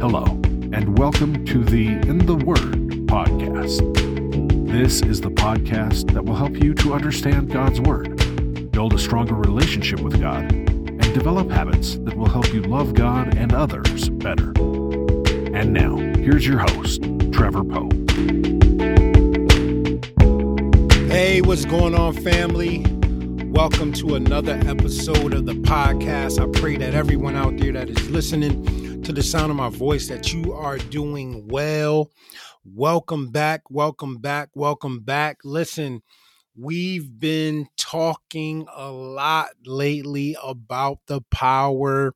Hello, and welcome to the In the Word podcast. This is the podcast that will help you to understand God's Word, build a stronger relationship with God, and develop habits that will help you love God and others better. And now, here's your host, Trevor Poe. Hey, what's going on, family? Welcome to another episode of the podcast. I pray that everyone out there that is listening to the sound of my voice that you are doing well. Welcome back, welcome back, welcome back. Listen, we've been talking a lot lately about the power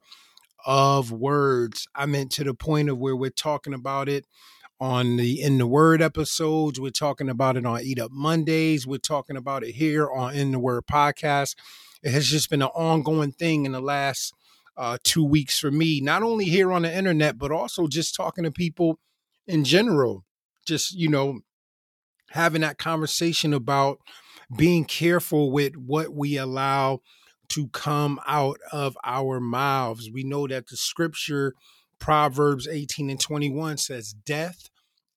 of words. I meant to the point of where we're talking about it on the in the word episodes we're talking about it on eat up mondays we're talking about it here on in the word podcast it has just been an ongoing thing in the last uh, two weeks for me not only here on the internet but also just talking to people in general just you know having that conversation about being careful with what we allow to come out of our mouths. We know that the scripture Proverbs 18 and 21 says, Death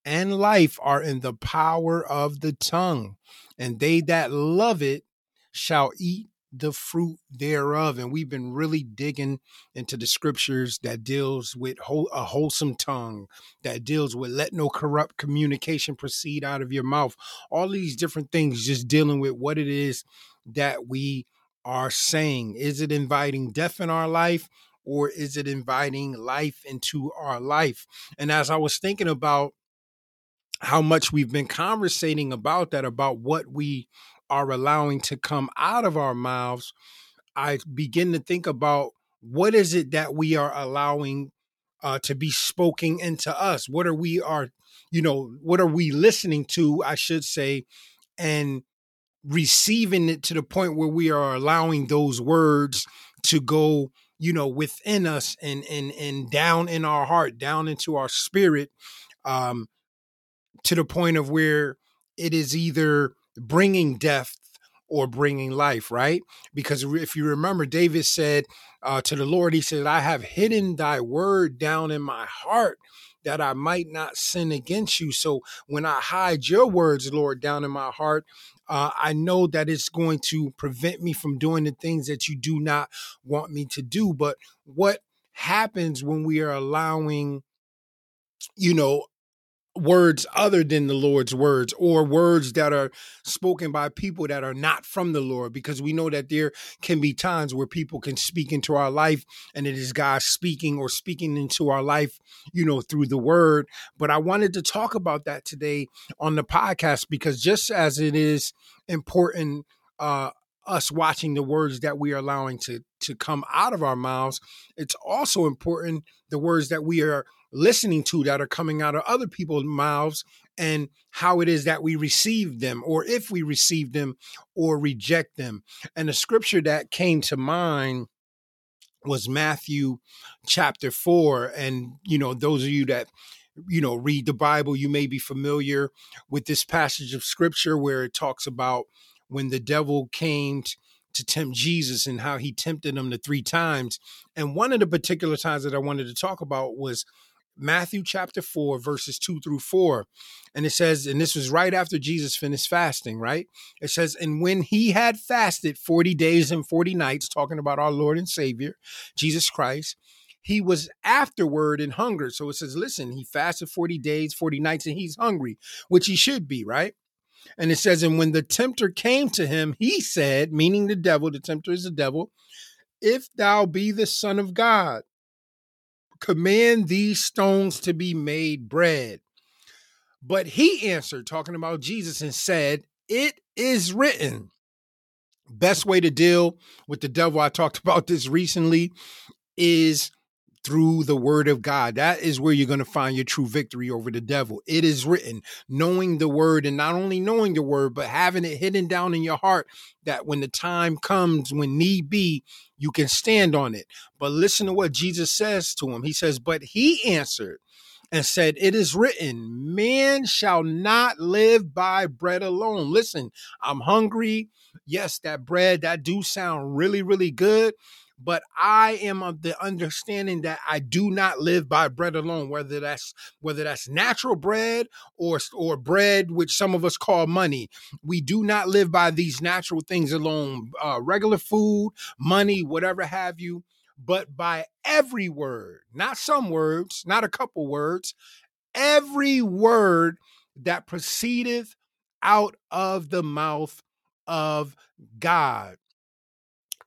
and life are in the power of the tongue, and they that love it shall eat the fruit thereof. And we've been really digging into the scriptures that deals with a wholesome tongue, that deals with let no corrupt communication proceed out of your mouth. All these different things, just dealing with what it is that we are saying. Is it inviting death in our life? or is it inviting life into our life? And as I was thinking about how much we've been conversating about that, about what we are allowing to come out of our mouths, I begin to think about what is it that we are allowing uh, to be spoken into us? What are we are, you know, what are we listening to? I should say, and receiving it to the point where we are allowing those words to go you know within us and and and down in our heart down into our spirit um to the point of where it is either bringing death or bringing life right because if you remember david said uh, to the lord he said i have hidden thy word down in my heart that I might not sin against you. So when I hide your words, Lord, down in my heart, uh, I know that it's going to prevent me from doing the things that you do not want me to do. But what happens when we are allowing, you know, words other than the Lord's words or words that are spoken by people that are not from the Lord because we know that there can be times where people can speak into our life and it is God speaking or speaking into our life, you know, through the word. But I wanted to talk about that today on the podcast because just as it is important uh us watching the words that we are allowing to to come out of our mouths it's also important the words that we are listening to that are coming out of other people's mouths and how it is that we receive them or if we receive them or reject them. And the scripture that came to mind was Matthew chapter 4 and you know those of you that you know read the Bible you may be familiar with this passage of scripture where it talks about when the devil came to tempt Jesus and how he tempted him the three times. And one of the particular times that I wanted to talk about was Matthew chapter 4, verses 2 through 4. And it says, and this was right after Jesus finished fasting, right? It says, and when he had fasted 40 days and 40 nights, talking about our Lord and Savior, Jesus Christ, he was afterward in hunger. So it says, listen, he fasted 40 days, 40 nights, and he's hungry, which he should be, right? And it says, and when the tempter came to him, he said, meaning the devil, the tempter is the devil, if thou be the Son of God, command these stones to be made bread. But he answered, talking about Jesus, and said, It is written. Best way to deal with the devil, I talked about this recently, is through the word of God. That is where you're going to find your true victory over the devil. It is written, knowing the word and not only knowing the word, but having it hidden down in your heart that when the time comes, when need be, you can stand on it. But listen to what Jesus says to him. He says, But he answered, and said, It is written, man shall not live by bread alone. Listen, I'm hungry. Yes, that bread, that do sound really, really good. But I am of the understanding that I do not live by bread alone, whether that's whether that's natural bread or or bread which some of us call money. We do not live by these natural things alone, uh, regular food, money, whatever have you, but by every word, not some words, not a couple words, every word that proceedeth out of the mouth of God.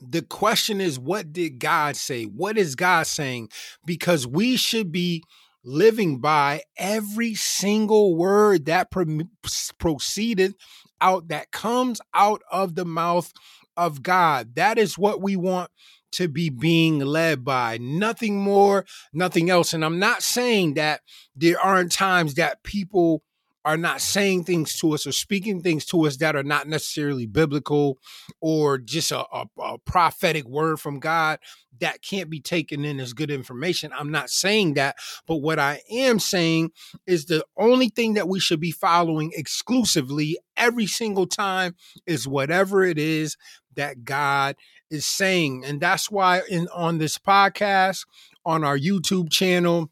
The question is, what did God say? What is God saying? Because we should be living by every single word that pro- proceeded out, that comes out of the mouth of God. That is what we want to be being led by. Nothing more, nothing else. And I'm not saying that there aren't times that people are not saying things to us or speaking things to us that are not necessarily biblical or just a, a, a, prophetic word from God that can't be taken in as good information. I'm not saying that, but what I am saying is the only thing that we should be following exclusively every single time is whatever it is that God is saying. And that's why in on this podcast, on our YouTube channel,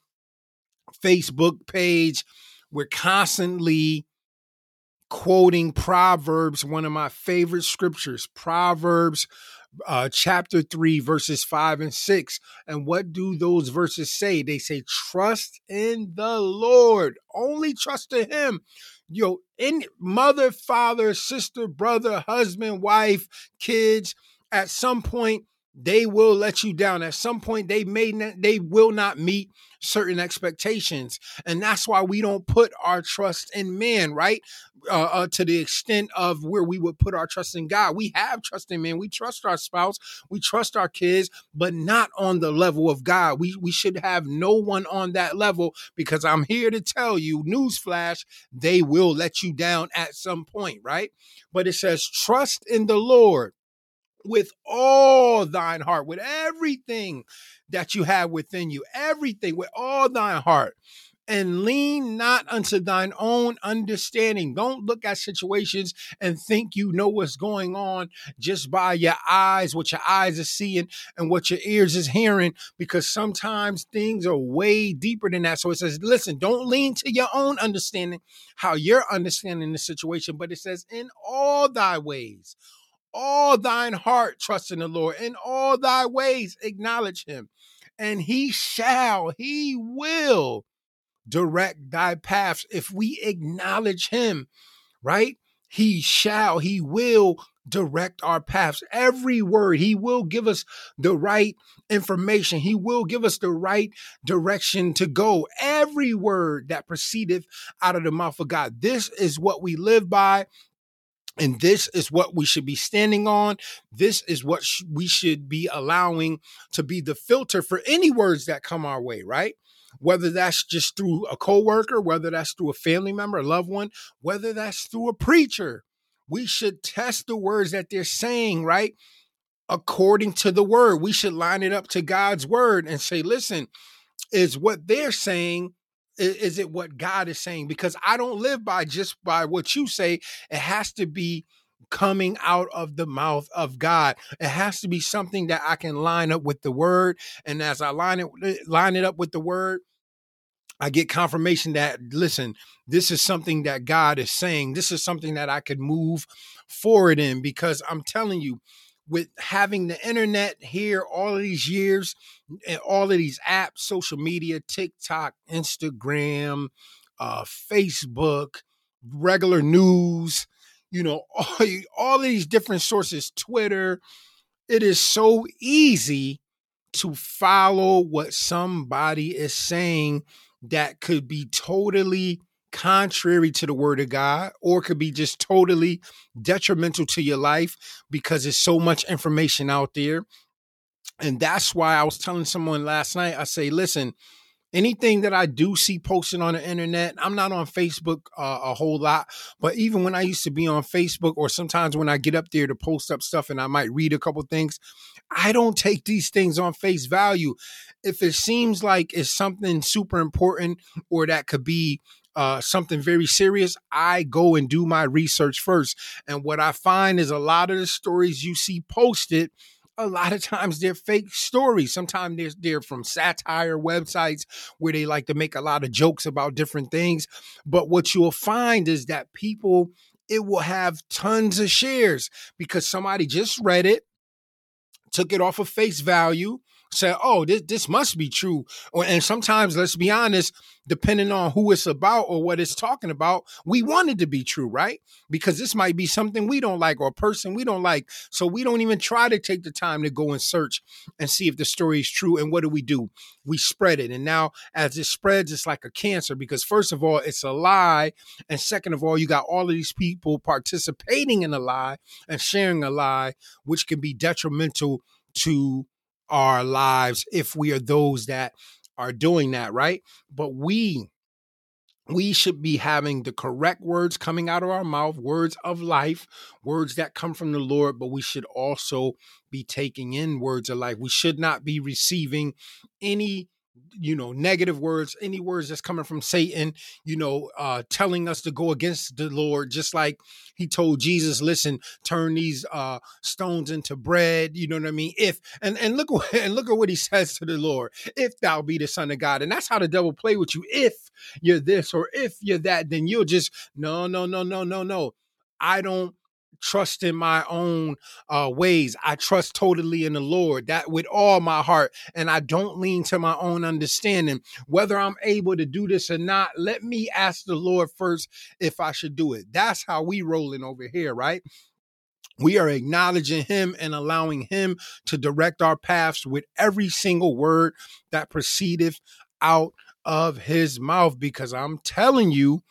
Facebook page, we're constantly quoting Proverbs, one of my favorite scriptures, Proverbs uh, chapter 3, verses 5 and 6. And what do those verses say? They say, Trust in the Lord, only trust in Him. Yo, in mother, father, sister, brother, husband, wife, kids, at some point, they will let you down. At some point, they may not, they will not meet certain expectations, and that's why we don't put our trust in man, right? Uh, uh, to the extent of where we would put our trust in God. We have trust in man. We trust our spouse. We trust our kids, but not on the level of God. We we should have no one on that level because I'm here to tell you, newsflash, they will let you down at some point, right? But it says, trust in the Lord with all thine heart, with everything that you have within you, everything with all thine heart. And lean not unto thine own understanding. Don't look at situations and think you know what's going on just by your eyes, what your eyes are seeing and what your ears is hearing, because sometimes things are way deeper than that. So it says, listen, don't lean to your own understanding, how you're understanding the situation, but it says, in all thy ways all thine heart trust in the Lord, in all thy ways acknowledge him, and he shall, he will direct thy paths if we acknowledge him, right? He shall, he will direct our paths. Every word, he will give us the right information. He will give us the right direction to go. Every word that proceedeth out of the mouth of God. This is what we live by. And this is what we should be standing on. This is what sh- we should be allowing to be the filter for any words that come our way, right? Whether that's just through a coworker, whether that's through a family member, a loved one, whether that's through a preacher, we should test the words that they're saying, right? According to the word, we should line it up to God's word and say, listen, is what they're saying is it what God is saying? Because I don't live by just by what you say. It has to be coming out of the mouth of God. It has to be something that I can line up with the word. And as I line it eh, line it up with the word, I get confirmation that listen, this is something that God is saying. This is something that I could move forward in because I'm telling you, with having the internet here all of these years and all of these apps, social media, TikTok, Instagram, uh, Facebook, regular news, you know, all, all these different sources, Twitter, it is so easy to follow what somebody is saying that could be totally contrary to the word of God or could be just totally detrimental to your life because there's so much information out there. And that's why I was telling someone last night, I say, listen, anything that I do see posted on the internet, I'm not on Facebook uh, a whole lot, but even when I used to be on Facebook, or sometimes when I get up there to post up stuff and I might read a couple things, I don't take these things on face value. If it seems like it's something super important or that could be uh, something very serious, I go and do my research first. And what I find is a lot of the stories you see posted a lot of times they're fake stories. Sometimes they're, they're from satire websites where they like to make a lot of jokes about different things. But what you'll find is that people, it will have tons of shares because somebody just read it, took it off of face value, say, oh, this, this must be true. Or, and sometimes, let's be honest, depending on who it's about or what it's talking about, we want it to be true, right? Because this might be something we don't like or a person we don't like. So we don't even try to take the time to go and search and see if the story is true. And what do we do? We spread it. And now, as it spreads, it's like a cancer because, first of all, it's a lie. And second of all, you got all of these people participating in a lie and sharing a lie, which can be detrimental to our lives if we are those that are doing that, right? But we we should be having the correct words coming out of our mouth, words of life, words that come from the Lord, but we should also be taking in words of life. We should not be receiving any you know negative words any words that's coming from satan you know uh telling us to go against the lord just like he told jesus listen turn these uh stones into bread you know what i mean? If and and look and look at what he says to the lord if thou be the son of god and that's how the devil play with you. If you're this or if you're that then you'll just no no no no no no. I don't trust in my own uh, ways. I trust totally in the Lord, that with all my heart, and I don't lean to my own understanding. Whether I'm able to do this or not, let me ask the Lord first if I should do it. That's how we rolling over here, right? We are acknowledging him and allowing him to direct our paths with every single word that proceedeth out of his mouth because I'm telling you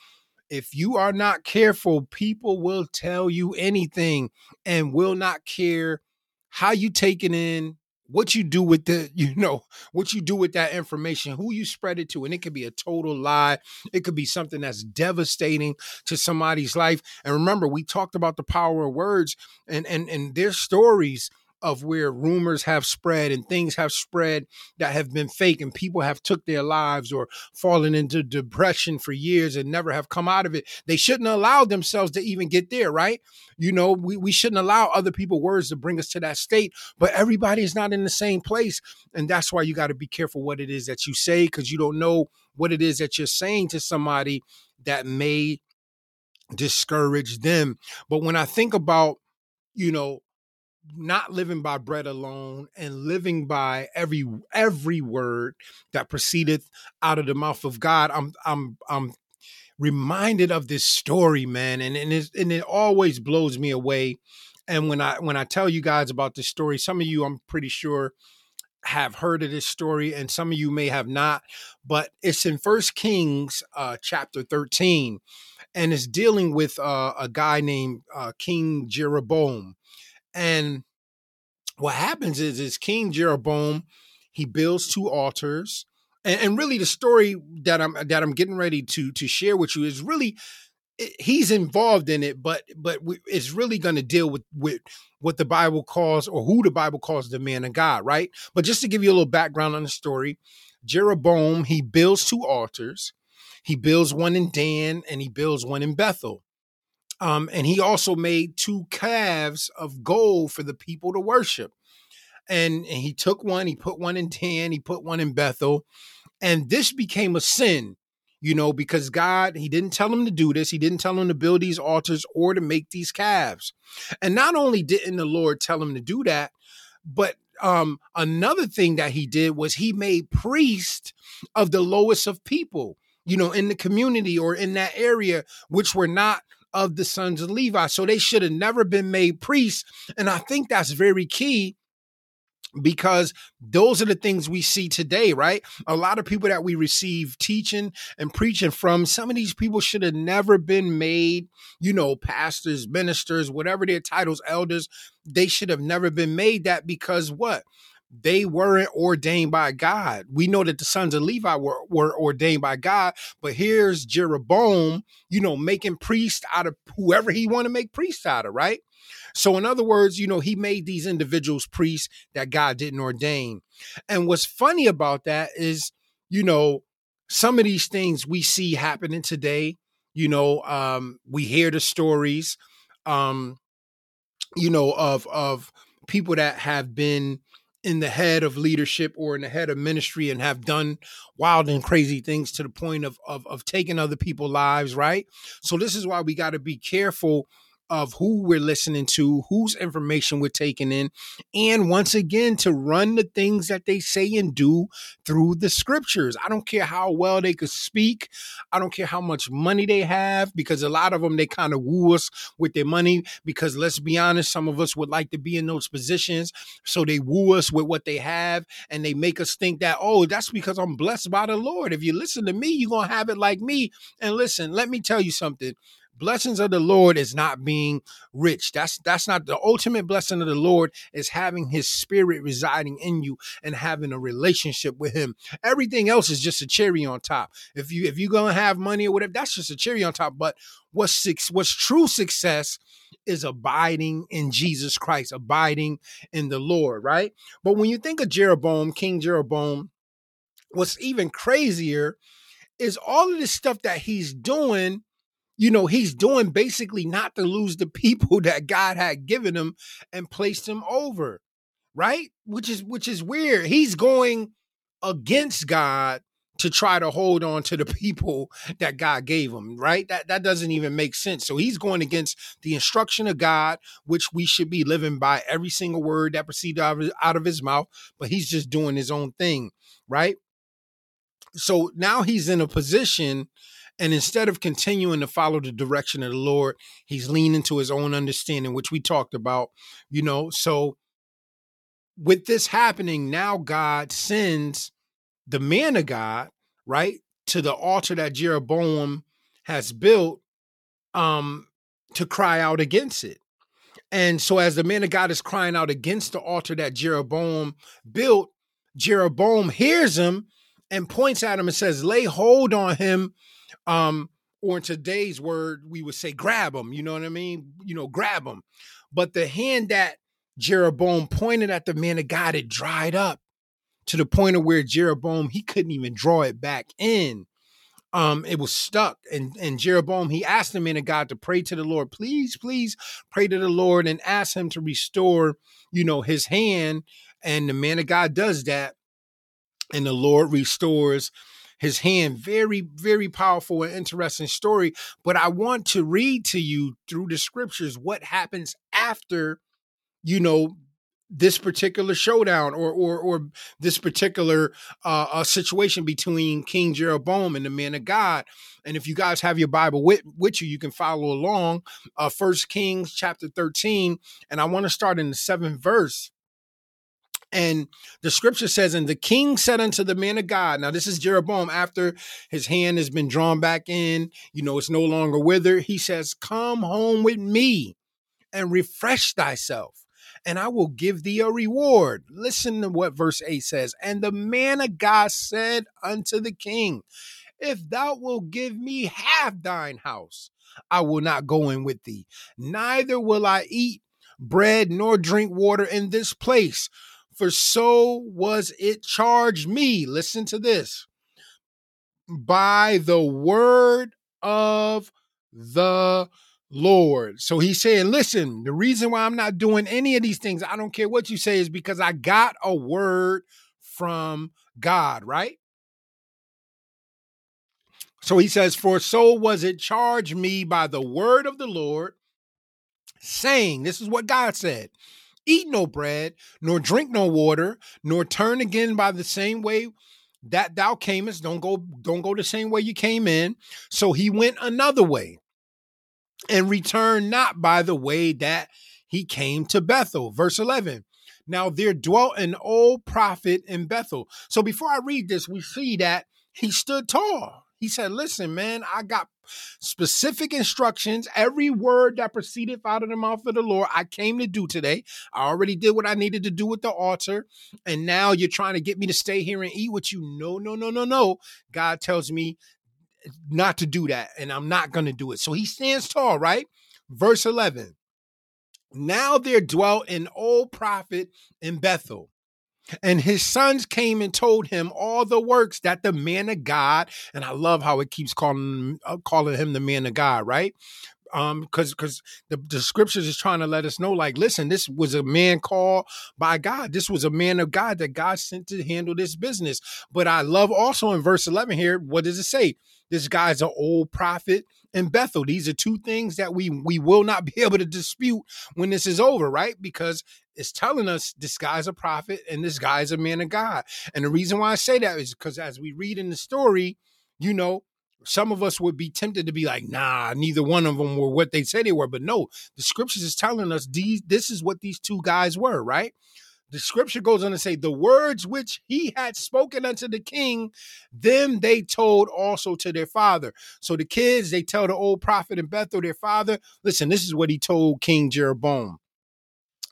if you are not careful, people will tell you anything and will not care how you take it in, what you do with the, you know, what you do with that information, who you spread it to. And it could be a total lie. It could be something that's devastating to somebody's life. And remember, we talked about the power of words and and and their stories of where rumors have spread and things have spread that have been fake and people have took their lives or fallen into depression for years and never have come out of it they shouldn't allow themselves to even get there right? You know we, we shouldn't allow other people words to bring us to that state but everybody is not in the same place and that's why you got to be careful what it is that you say because you don't know what it is that you're saying to somebody that may discourage them. But when i think about you know not living by bread alone and living by every every word that proceedeth out of the mouth of God. I'm I'm I'm reminded of this story, man, and and, and it always blows me away. And when I when I tell you guys about this story, some of you I'm pretty sure have heard of this story and some of you may have not but it's in first kings uh, chapter 13 and it's dealing with uh, a guy named uh, king jeroboam and what happens is, is King Jeroboam, he builds two altars. And, and really the story that I'm that I'm getting ready to to share with you is really eh, he's involved in it, but but it's really going to deal with with what the Bible calls or who the Bible calls the man of God, right? But just to give you a little background on the story, Jeroboam he builds two altars. He builds one in Dan and he builds one in Bethel. Um, and he also made two calves of gold for the people to worship. And, and he took one, he put one in Dan, he put one in Bethel. And this became a sin, you know, because God, he didn't tell him to do this. He didn't tell him to build these altars or to make these calves. And not only didn't the Lord tell him to do that, but um, another thing that he did was he made priests of the lowest of people, you know, in the community or in that area, which were not of the sons of Levi. So they should have never been made priests. And I think that's very key because those are the things we see today, right? A lot of people that we receive teaching and preaching from, some of these people should have never been made, you know, pastors, ministers, whatever their titles, elders, they should have never been made that because what? They weren't ordained by God. We know that the sons of Levi were, were ordained by God, but here's Jeroboam, you know, making priests out of whoever he want to make priests out of, right? So, in other words, you know, he made these individuals priests that God didn't ordain. And what's funny about that is, you know, some of these things we see happening today, you know, um, we hear the stories, um, you know, of of people that have been in the head of leadership or in the head of ministry and have done wild and crazy things to the point of of, of taking other people's lives right? So this is why we got to be careful of who we're listening to, whose information we're taking in, and once again, to run the things that they say and do through the scriptures. I don't care how well they could speak. I don't care how much money they have, because a lot of them, they kind of woo us with their money. Because let's be honest, some of us would like to be in those positions. So they woo us with what they have and they make us think that, oh, that's because I'm blessed by the Lord. If you listen to me, you're going to have it like me. And listen, let me tell you something blessings of the lord is not being rich. That's that's not the ultimate blessing of the lord is having his spirit residing in you and having a relationship with him. Everything else is just a cherry on top. If you if you're gonna have money or whatever that's just a cherry on top. But what's six what's true success is abiding in jesus christ abiding in the lord right? But when you think of jeroboam king jeroboam what's even crazier is all of this stuff that he's doing you know, he's doing basically not to lose the people that God had given him and placed him over, right? Which is which is weird. He's going against God to try to hold on to the people that God gave him, right? That that doesn't even make sense. So he's going against the instruction of God, which we should be living by every single word that proceeded out of, out of his mouth, but he's just doing his own thing, right? So now he's in a position and instead of continuing to follow the direction of the Lord, he's leaning to his own understanding, which we talked about, you know. So, with this happening, now God sends the man of God, right, to the altar that Jeroboam has built um, to cry out against it. And so, as the man of God is crying out against the altar that Jeroboam built, Jeroboam hears him and points at him and says, Lay hold on him um, or in today's word, we would say grab them. You know what I mean? You know, grab them. But the hand that Jeroboam pointed at the man of God, it dried up to the point of where Jeroboam he couldn't even draw it back in. Um, it was stuck. And and Jeroboam he asked the man of God to pray to the Lord, please, please pray to the Lord and ask him to restore, you know, his hand. And the man of God does that, and the Lord restores his hand. Very, very powerful and interesting story. But I want to read to you through the scriptures what happens after, you know, this particular showdown or or or this particular uh, uh, situation between King Jeroboam and the man of God. And if you guys have your Bible with, with you, you can follow along. Uh, First Kings chapter thirteen, and I want to start in the seventh verse. And the scripture says, And the king said unto the man of God, now this is Jeroboam after his hand has been drawn back in, you know, it's no longer withered. He says, Come home with me and refresh thyself, and I will give thee a reward. Listen to what verse 8 says. And the man of God said unto the king, If thou wilt give me half thine house, I will not go in with thee, neither will I eat bread nor drink water in this place for so was it charged me. Listen to this by the word of the Lord. So he's saying, listen, the reason why I'm not doing any of these things, I don't care what you say, is because I got a word from God, right? So he says, For so was it charged me by the word of the Lord, saying, This is what God said eat no bread, nor drink no water, nor turn again by the same way that thou camest. Don't go, don't go the same way you came in. So he went another way and returned not by the way that he came to Bethel. Verse 11. Now there dwelt an old prophet in Bethel. So before I read this, we see that he stood tall. He said, Listen, man, I got specific instructions. Every word that proceeded out of the mouth of the Lord, I came to do today. I already did what I needed to do with the altar. And now you're trying to get me to stay here and eat with you. No, no, no, no, no. God tells me not to do that. And I'm not going to do it. So he stands tall, right? Verse 11. Now there dwelt an old prophet in Bethel and his sons came and told him all the works that the man of God, and I love how it keeps calling uh, calling him the man of God, right? um because because the, the scriptures is trying to let us know like listen this was a man called by god. This was a man of god that god sent to handle this business. But i love also in verse 11 here what does it say? This guy's an old prophet in bethel these are two things that we we will not be able to dispute when this is over right because it's telling us this guy's a prophet and this guy's a man of god and the reason why i say that is because as we read in the story you know some of us would be tempted to be like, nah, neither one of them were what they said they were. But no, the scriptures is telling us these this is what these two guys were, right? The scripture goes on to say, the words which he had spoken unto the king, them they told also to their father. So the kids, they tell the old prophet in Bethel, their father, listen, this is what he told King Jeroboam.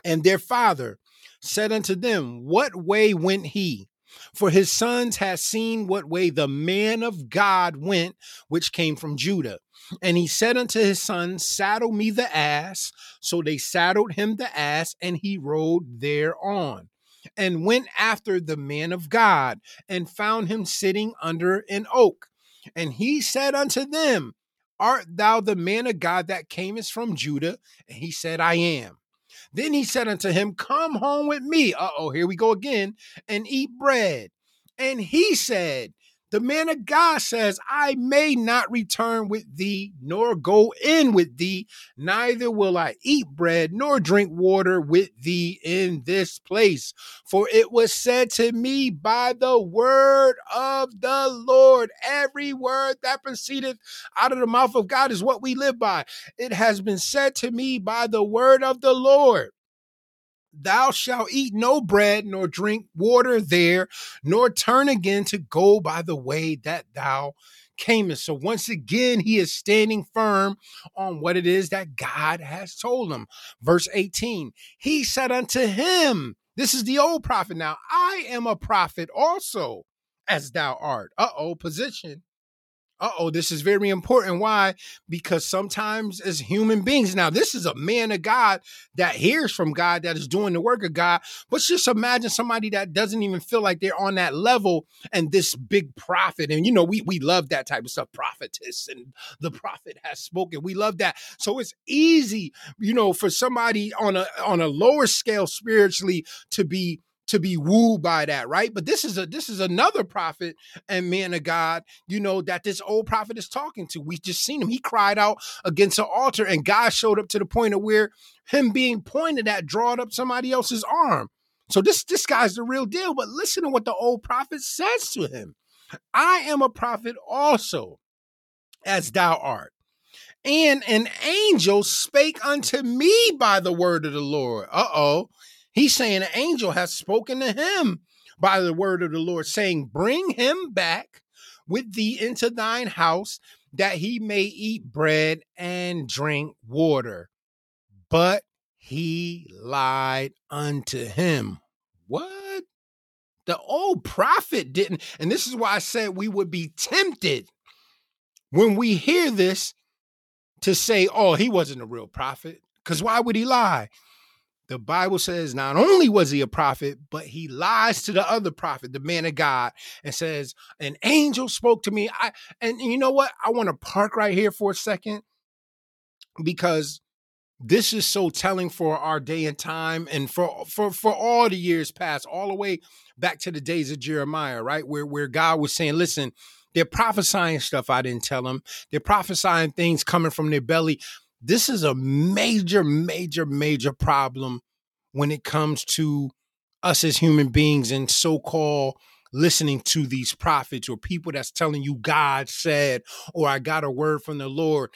And their father said unto them, What way went he? For his sons had seen what way the man of God went, which came from Judah. And he said unto his sons, Saddle me the ass. So they saddled him the ass, and he rode thereon, and went after the man of God, and found him sitting under an oak. And he said unto them, Art thou the man of God that camest from Judah? And he said, I am. Then he said unto him, Come home with me. Uh oh, here we go again, and eat bread. And he said, the man of God says, I may not return with thee, nor go in with thee, neither will I eat bread nor drink water with thee in this place. For it was said to me by the word of the Lord. Every word that proceedeth out of the mouth of God is what we live by. It has been said to me by the word of the Lord. Thou shalt eat no bread, nor drink water there, nor turn again to go by the way that thou camest. So once again, he is standing firm on what it is that God has told him. Verse 18, he said unto him, This is the old prophet now, I am a prophet also, as thou art. Uh oh, position uh oh, this is very important. Why? Because sometimes as human beings, now this is a man of God that hears from God, that is doing the work of God. But just imagine somebody that doesn't even feel like they're on that level and this big prophet. And you know, we we love that type of stuff, prophetess, and the prophet has spoken. We love that. So it's easy, you know, for somebody on a on a lower scale spiritually to be to be wooed by that, right? But this is a this is another prophet and man of God, you know, that this old prophet is talking to. We just seen him. He cried out against an altar, and God showed up to the point of where him being pointed at drawing up somebody else's arm. So this this guy's the real deal. But listen to what the old prophet says to him. I am a prophet also, as thou art. And an angel spake unto me by the word of the Lord. Uh oh. He's saying an angel has spoken to him by the word of the Lord, saying, Bring him back with thee into thine house, that he may eat bread and drink water. But he lied unto him. What? The old prophet didn't. And this is why I said we would be tempted when we hear this to say, oh, he wasn't a real prophet. Because why would he lie? The Bible says not only was he a prophet, but he lies to the other prophet, the man of God, and says, An angel spoke to me. I and you know what? I want to park right here for a second because this is so telling for our day and time and for for for all the years past, all the way back to the days of Jeremiah, right? Where where God was saying, Listen, they're prophesying stuff I didn't tell them. They're prophesying things coming from their belly this is a major, major, major problem when it comes to us as human beings and so called listening to these prophets or people that's telling you God said, or I got a word from the Lord.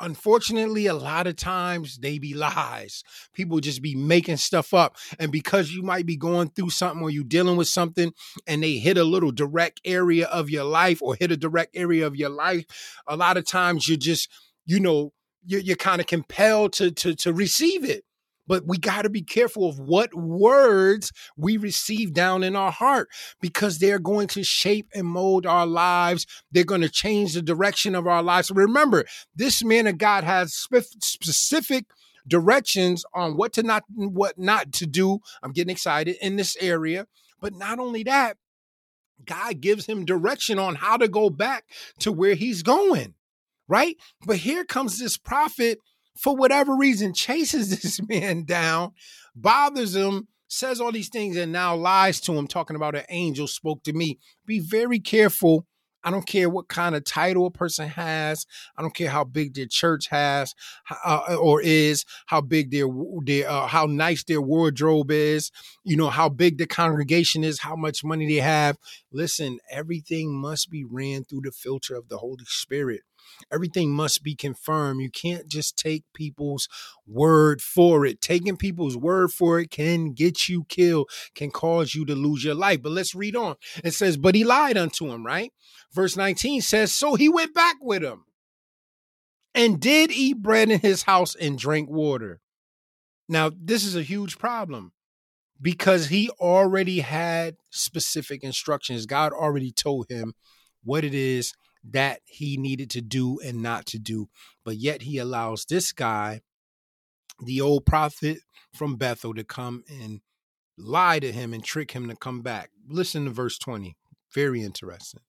Unfortunately, a lot of times they be lies. People just be making stuff up. And because you might be going through something or you dealing with something and they hit a little direct area of your life or hit a direct area of your life, a lot of times you're just, you know, you're, you're kind of compelled to, to, to receive it. But we got to be careful of what words we receive down in our heart because they're going to shape and mold our lives. They're going to change the direction of our lives. Remember, this man of God has specific directions on what to not what not to do. I'm getting excited in this area. But not only that, God gives him direction on how to go back to where he's going right? But here comes this prophet for whatever reason, chases this man down, bothers him, says all these things, and now lies to him, talking about an angel spoke to me. Be very careful. I don't care what kind of title a person has. I don't care how big their church has uh, or is, how big their their uh, how nice their wardrobe is, you know, how big the congregation is, how much money they have. Listen, everything must be ran through the filter of the Holy Spirit. Everything must be confirmed. You can't just take people's word for it. Taking people's word for it can get you killed, can cause you to lose your life. But let's read on. It says, But he lied unto him, right? Verse 19 says, So he went back with him and did eat bread in his house and drank water. Now, this is a huge problem because he already had specific instructions. God already told him what it is that he needed to do and not to do. But yet he allows this guy, the old prophet from Bethel, to come and lie to him and trick him to come back. Listen to verse 20. Very interesting.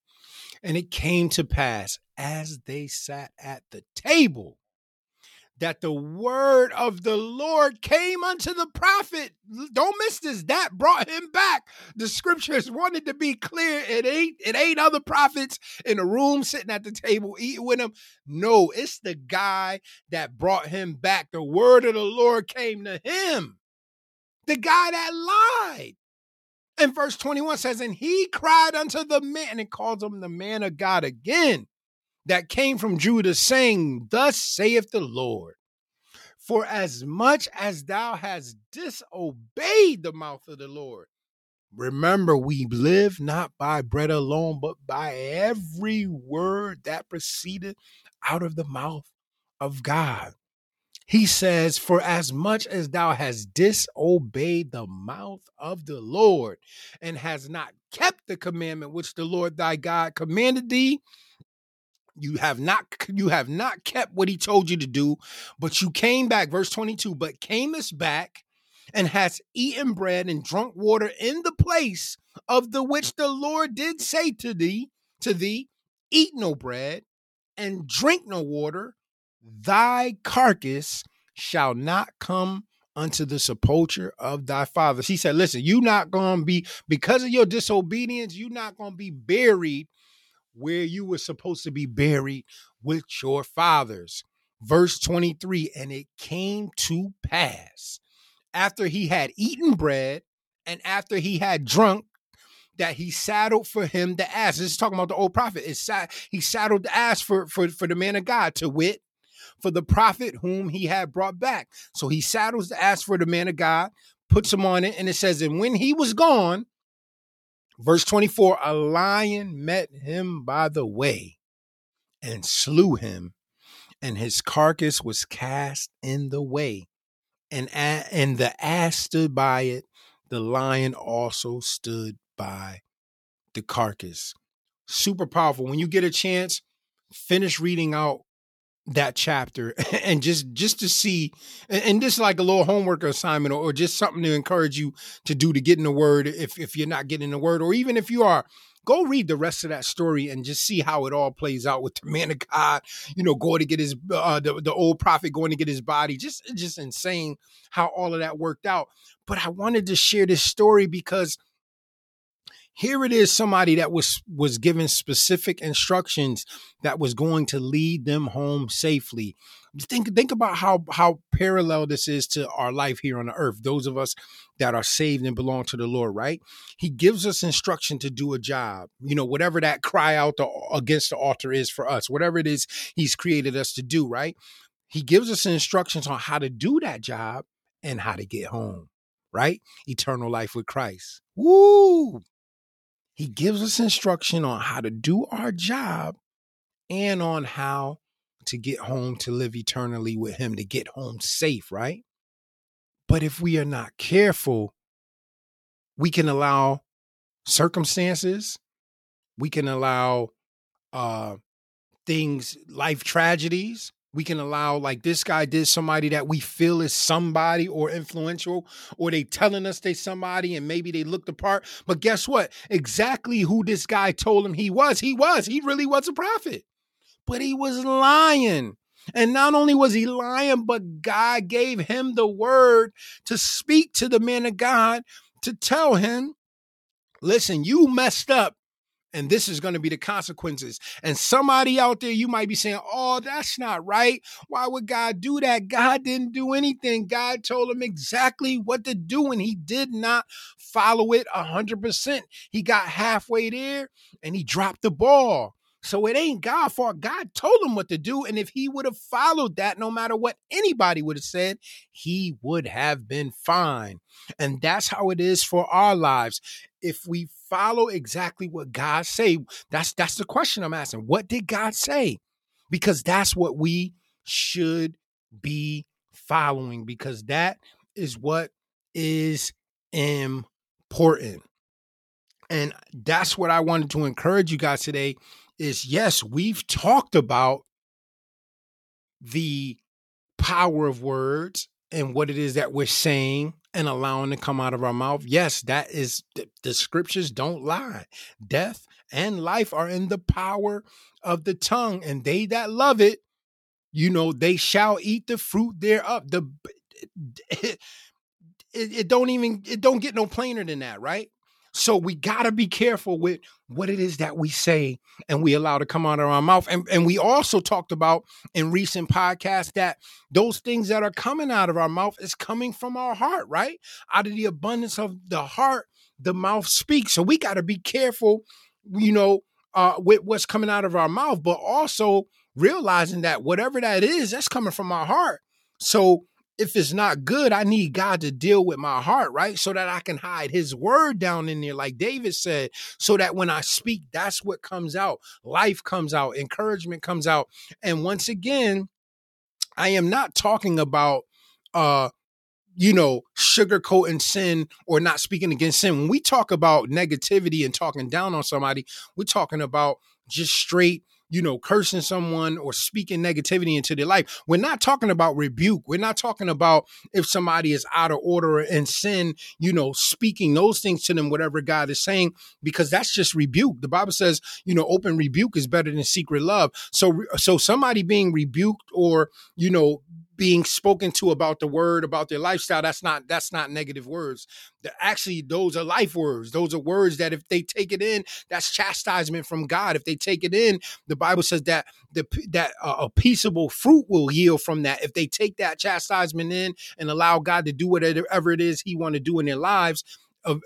And it came to pass as they sat at the table that the word of the Lord came unto the prophet. Don't miss this. That brought him back. The scriptures wanted to be clear. It ain't it ain't other prophets in a room sitting at the table eating with him. No, it's the guy that brought him back. The word of the Lord came to him. The guy that lied. And verse 21 says, And he cried unto the man, and it calls him the man of God again that came from Judah, saying, Thus saith the Lord, For as much as thou hast disobeyed the mouth of the Lord, remember we live not by bread alone, but by every word that proceeded out of the mouth of God. He says, For as much as thou hast disobeyed the mouth of the Lord, and has not kept the commandment which the Lord thy God commanded thee, you have not you have not kept what he told you to do, but you came back, verse 22, but camest back and hast eaten bread and drunk water in the place of the which the Lord did say to thee, to thee, eat no bread and drink no water, thy carcass shall not come unto the sepulchre of thy fathers. He said, Listen, you not gonna be because of your disobedience, you not gonna be buried where you were supposed to be buried with your fathers. Verse 23 And it came to pass after he had eaten bread and after he had drunk that he saddled for him the ass. This is talking about the old prophet. It's sat, he saddled the ass for, for, for the man of God to wit, for the prophet whom he had brought back. So he saddles the ass for the man of God, puts him on it, and it says, And when he was gone, Verse 24 A lion met him by the way and slew him, and his carcass was cast in the way. And, and the ass stood by it. The lion also stood by the carcass. Super powerful. When you get a chance, finish reading out that chapter and just just to see and is like a little homework assignment or, or, just something to encourage you to do to get in the word if if you're not getting the word or even if you are go read the rest of that story and just see how it all plays out with the man of God, you know, going to get his uh, the, the old prophet going to get his body. Just just insane how all of that worked out. But I wanted to share this story because here it is somebody that was was given specific instructions that was going to lead them home safely. Think think about how how parallel this is to our life here on the earth those of us that are saved and belong to the lord right? He gives us instruction to do a job. You know whatever that cry out the, against the altar is for us whatever it is he's created us to do right? He gives us instructions on how to do that job and how to get home right? Eternal life with christ. Woo he gives us instruction on how to do our job and on how to get home to live eternally with Him, to get home safe, right? But if we are not careful, we can allow circumstances, we can allow uh, things, life tragedies, we can allow like this guy did somebody that we feel is somebody or influential or they telling us they somebody and maybe they looked apart but guess what? Exactly who this guy told him he was he was he really was a prophet. But he was lying. And not only was he lying, but God gave him the word to speak to the man of God to tell him, listen, you messed up and this is going to be the consequences. And somebody out there, you might be saying, Oh, that's not right. Why would God do that? God didn't do anything. God told him exactly what to do, and he did not follow it 100%. He got halfway there and he dropped the ball. So it ain't God fault. God told him what to do. And if he would have followed that, no matter what anybody would have said, he would have been fine. And that's how it is for our lives. If we follow exactly what God say, that's that's the question I'm asking. What did God say? Because that's what we should be following because that is what is important. And that's what I wanted to encourage you guys today is yes, we've talked about the power of words and what it is that we're saying and allowing to come out of our mouth. Yes, that is the scriptures don't lie. Death and life are in the power of the tongue, and they that love it, you know, they shall eat the fruit thereof. The it, it don't even it don't get no plainer than that, right? So we got to be careful with what it is that we say and we allow to come out of our mouth. And, and we also talked about in recent podcasts that those things that are coming out of our mouth is coming from our heart, right? Out of the abundance of the heart, the mouth speaks. So we got to be careful, you know, uh, with what's coming out of our mouth, but also realizing that whatever that is, that's coming from our heart. So if it's not good, I need God to deal with my heart, right? So that I can hide his word down in there, like David said, so that when I speak, that's what comes out. Life comes out, encouragement comes out. And once again, I am not talking about uh you know, sugarcoating sin or not speaking against sin. When we talk about negativity and talking down on somebody, we're talking about just straight you know, cursing someone or speaking negativity into their life. We're not talking about rebuke. We're not talking about if somebody is out of order and sin, you know, speaking those things to them, whatever God is saying, because that's just rebuke. The Bible says, you know, open rebuke is better than secret love. So, so somebody being rebuked or, you know, being spoken to about the word about their lifestyle that's not that's not negative words. Actually those are life words. Those are words that if they take it in that's chastisement from god. If they take it in the bible says that the that uh, a peaceable fruit will yield from that. If they take that chastisement in and allow god to do whatever it is he want to do in their lives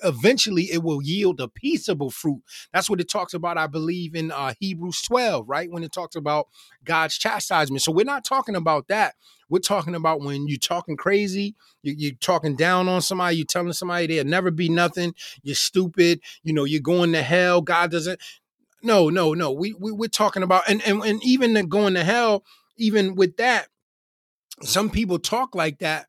eventually it will yield a peaceable fruit. That's what it talks about, I believe, in uh, Hebrews 12, right? When it talks about God's chastisement. So we're not talking about that. We're talking about when you're talking crazy, you, are talking down on somebody, you're telling somebody there'll never be nothing, you're stupid, you know, you're going to hell. God doesn't. No, no, no. We, we we're talking about and, and and even going to hell, even with that, some people talk like that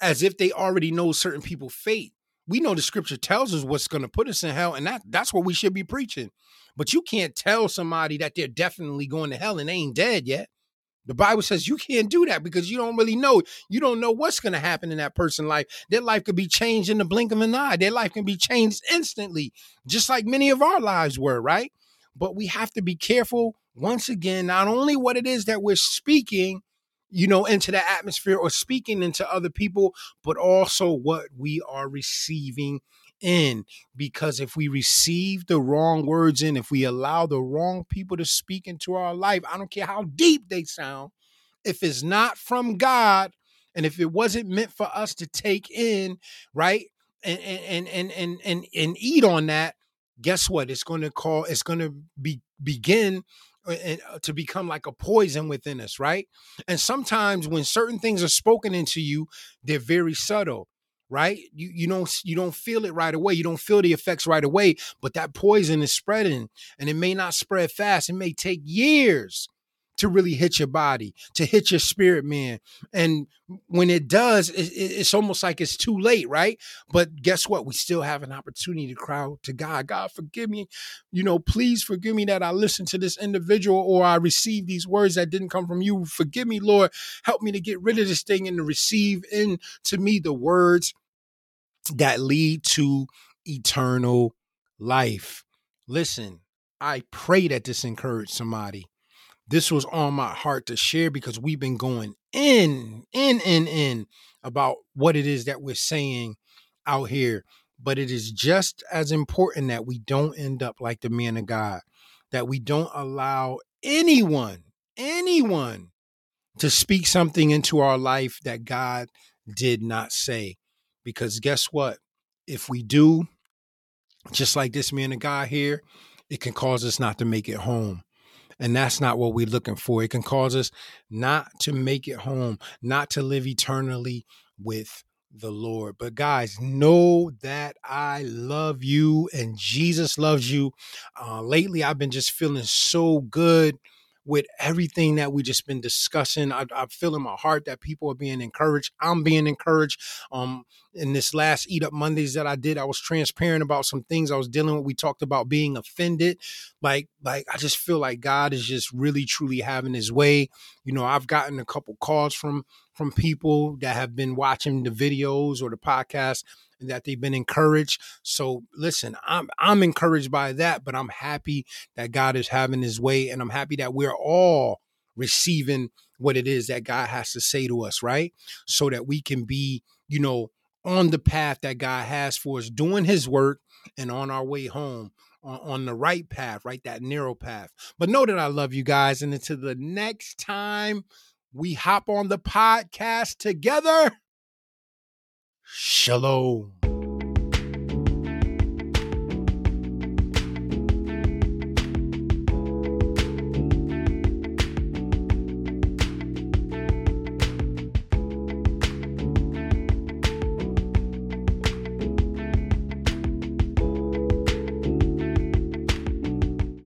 as if they already know certain people's fate we know the scripture tells us what's going to put us in hell, and that that's what we should be preaching. But you can't tell somebody that they're definitely going to hell and they ain't dead yet. The Bible says you can't do that because you don't really know. You don't know what's going to happen in that person's life. Their life could be changed in the blink of an eye. Their life can be changed instantly, just like many of our lives were, right? But we have to be careful once again, not only what it is that we're speaking, you know, into the atmosphere or speaking into other people, but also what we are receiving in. Because if we receive the wrong words in, if we allow the wrong people to speak into our life, I don't care how deep they sound, if it's not from God, and if it wasn't meant for us to take in, right? And and and and and, and eat on that, guess what? It's going to call. It's going to be begin Uh, to become like a poison within us, right? And sometimes when certain things are spoken into you, they're very subtle right? You you don't you don't feel it right away. You don't feel the effects right away but that poison is spreading and it may not spread fast. It may take years to really hit your body, to hit your spirit, man. And when it does, it, it's almost like it's too late, right? But guess what? We still have an opportunity to cry out to God. God, forgive me. You know, please forgive me that I listened to this individual or I received these words that didn't come from you. Forgive me, Lord. Help me to get rid of this thing and to receive into me the words that lead to eternal life. Listen, I pray that this encouraged somebody this was on my heart to share because we've been going in, in, in, in about what it is that we're saying out here. But it is just as important that we don't end up like the man of God, that we don't allow anyone, anyone to speak something into our life that God did not say. Because guess what? If we do, just like this man of God here, it can cause us not to make it home. And that's not what we're looking for. It can cause us not to make it home, not to live eternally with the Lord. But guys, know that I love you and Jesus loves you. Uh, lately, I've been just feeling so good with everything that we just been discussing. I, I feel in my heart that people are being encouraged. I'm being encouraged. Um, in this last Eat Up Mondays that I did, I was transparent about some things I was dealing with. We talked about being offended. Like, like I just feel like God is just really truly having his way. You know, I've gotten a couple calls from from people that have been watching the videos or the podcast and that they've been encouraged. So listen, I'm I'm encouraged by that, but I'm happy that God is having his way and I'm happy that we're all receiving what it is that God has to say to us, right? So that we can be, you know, on the path that God has for us, doing his work and on our way home on, on the right path, right? That narrow path. But know that I love you guys. And until the next time we hop on the podcast together. Shalom.